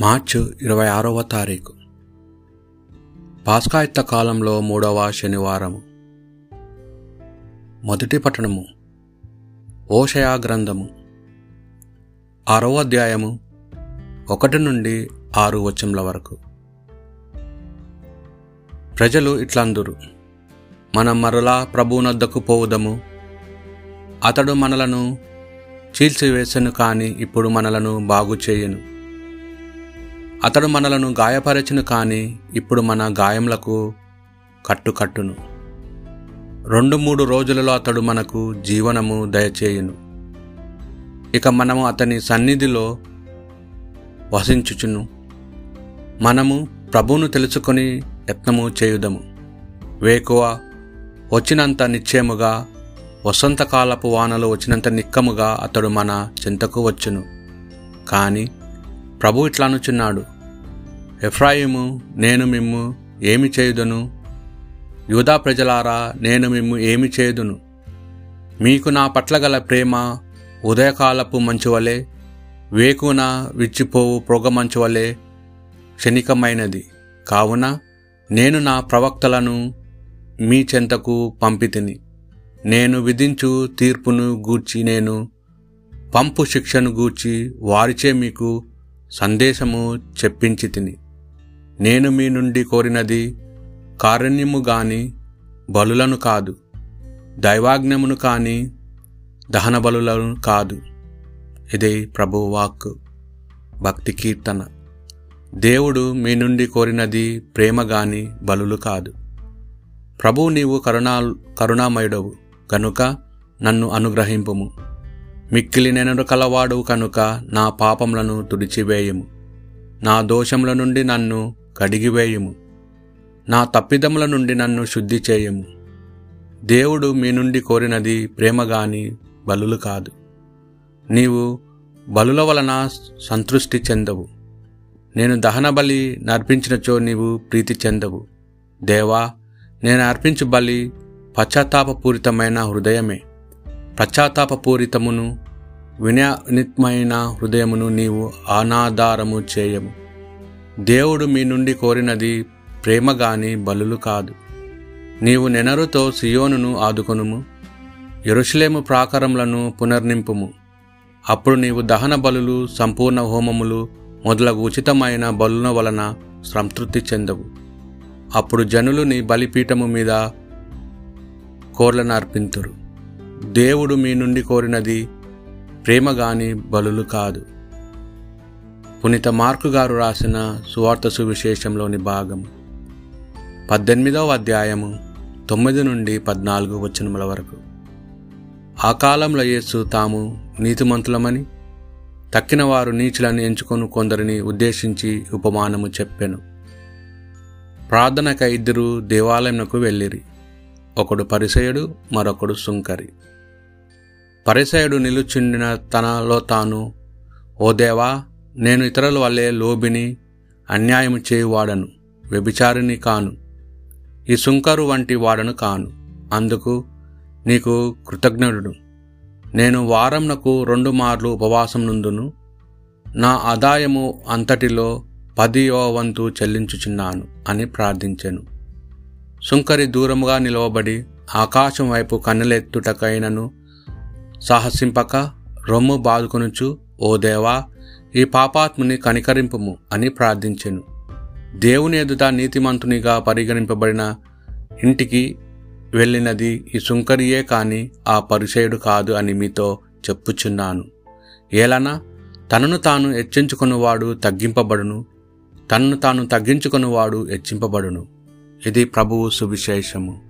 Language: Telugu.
మార్చు ఇరవై ఆరవ తారీఖు. పాస్కాయుక్త కాలంలో మూడవ శనివారము. మొదటి పట్టణము. ఓషయా గ్రంథము. ఆరవ అధ్యాయము ఒకటి నుండి ఆరు వచ్చంల వరకు. ప్రజలు ఇట్లందురు. మనం మరలా ప్రభువునొద్దకు పోవుదము. అతడు మనలను చీల్చివేసను కానీ ఇప్పుడు మనలను బాగు చేయను అతడు మనలను గాయపరచును కానీ ఇప్పుడు మన గాయములకు కట్టుకట్టును. రెండు మూడు రోజులలో అతడు మనకు జీవనము దయచేయును. ఇక మనము అతని సన్నిధిలో వసించుచును. మనము ప్రభువును తెలుసుకొని యత్నము చేయుదము. వేకువ వచ్చినంత నిశ్చయముగా వసంతకాలపు వానలు వచ్చినంత నిక్కముగా అతడు మన చింతకు వచ్చును. కానీ ప్రభు ఇట్లనుచున్నాడు ఎఫ్రాయిము నేను మిమ్ము ఏమి చేయుదును? యూదా ప్రజలారా నేను మిమ్ము ఏమి చేయుదును? మీకు నా పట్ల గల ప్రేమ ఉదయకాలపు మంచువలే వేకున విచ్చిపోవు పొగమంచువలే క్షణికమైనది. కావున నేను నా ప్రవక్తలను మీ చెంతకు పంపితిని. నేను విధించు తీర్పును గూర్చి నేను పంపు శిక్షను గూర్చి వారిచే మీకు సందేశము చెప్పించి తిని. నేను మీ నుండి కోరినది కారుణ్యము గాని బలులను కాదు దైవాజ్ఞమును కాని దహన బలులను కాదు. ఇది ప్రభువాక్ భక్తి కీర్తన. దేవుడు మీ నుండి కోరినది ప్రేమ గాని బలులు కాదు. ప్రభు నీవు కరుణా కరుణామయుడవు. కనుక నన్ను అనుగ్రహింపుము. మిక్కిలి నెనరు కలవాడు కనుక నా పాపములను తుడిచివేయము. నా దోషముల నుండి నన్ను కడిగివేయుము. నా తప్పిదముల నుండి నన్ను శుద్ధి చేయము. దేవుడు మీ నుండి కోరినది ప్రేమ గాని బలులు కాదు. నీవు బలుల వలన సంతృష్టి చెందవు. నేను దహన బలి నర్పించినచో నీవు ప్రీతి చెందవు. దేవా నేను అర్పించు బలి పశ్చాత్తాపపూరితమైన హృదయమే. పశ్చాత్తాపపూరితమును వినయనిత్మైన హృదయమును నీవు అనాధారము చేయము. దేవుడు మీ నుండి కోరినది ప్రేమ గాని బలులు కాదు. నీవు నెనరుతో సియోనును ఆదుకొనుము ఎరుషులేము ప్రాకారములను పునర్నింపుము. అప్పుడు నీవు దహన బలులు సంపూర్ణ హోమములు మొదలగు ఉచితమైన బలుల వలన సంతృప్తి చెందవు. అప్పుడు జనులు నీ బలిపీఠము మీద కోర్లను అర్పింతురు. దేవుడు మీ నుండి కోరినది ప్రేమ గాని బలులు కాదు. పునీత మార్కు గారు రాసిన సువార్త సువిశేషంలోని భాగం పద్దెనిమిదవ అధ్యాయము తొమ్మిది నుండి పద్నాలుగు వచనముల వరకు. ఆ కాలంలో యేసు తాము నీతిమంతులమని తక్కిన వారు నీచులని ఎంచుకొని కొందరిని ఉద్దేశించి ఉపమానము చెప్పెను. ప్రార్థనక ఇద్దరు దేవాలయంకు వెళ్ళిరి. ఒకడు పరిసయుడు మరొకడు సుంకరి. పరిసయుడు నిలుచుండిన తనలో తాను ఓ దేవా నేను ఇతరుల వల్లే లోబిని అన్యాయం చేయువాడను వ్యభిచారిని కాను. ఈ సుంకరు వంటి వాడను కాను. అందుకు నీకు కృతజ్ఞుడు నేను వారంనకు రెండు మార్లు ఉపవాసం నుందును నా ఆదాయము అంతటిలో పదియో వంతు చెల్లించుచున్నాను అని ప్రార్థించాను. సుంకరి దూరముగా నిలవబడి ఆకాశం వైపు కన్నులెత్తుటకైనను సాహసింపక రొమ్ము బాదుకొనుచు ఓ దేవా ఈ పాపాత్ముని కనికరింపుము అని ప్రార్థించెను. దేవుని ఎదుట నీతిమంతునిగా పరిగణింపబడిన ఇంటికి వెళ్ళినది ఈ సుంకరియే కాని ఆ పరిచయుడు కాదు అని మీతో చెప్పుచున్నాను. ఏలనా తనను తాను హెచ్చించుకున్నవాడు తగ్గింపబడును తనను తాను తగ్గించుకున్నవాడు హెచ్చింపబడును. ఇది ప్రభువు సువిశేషము.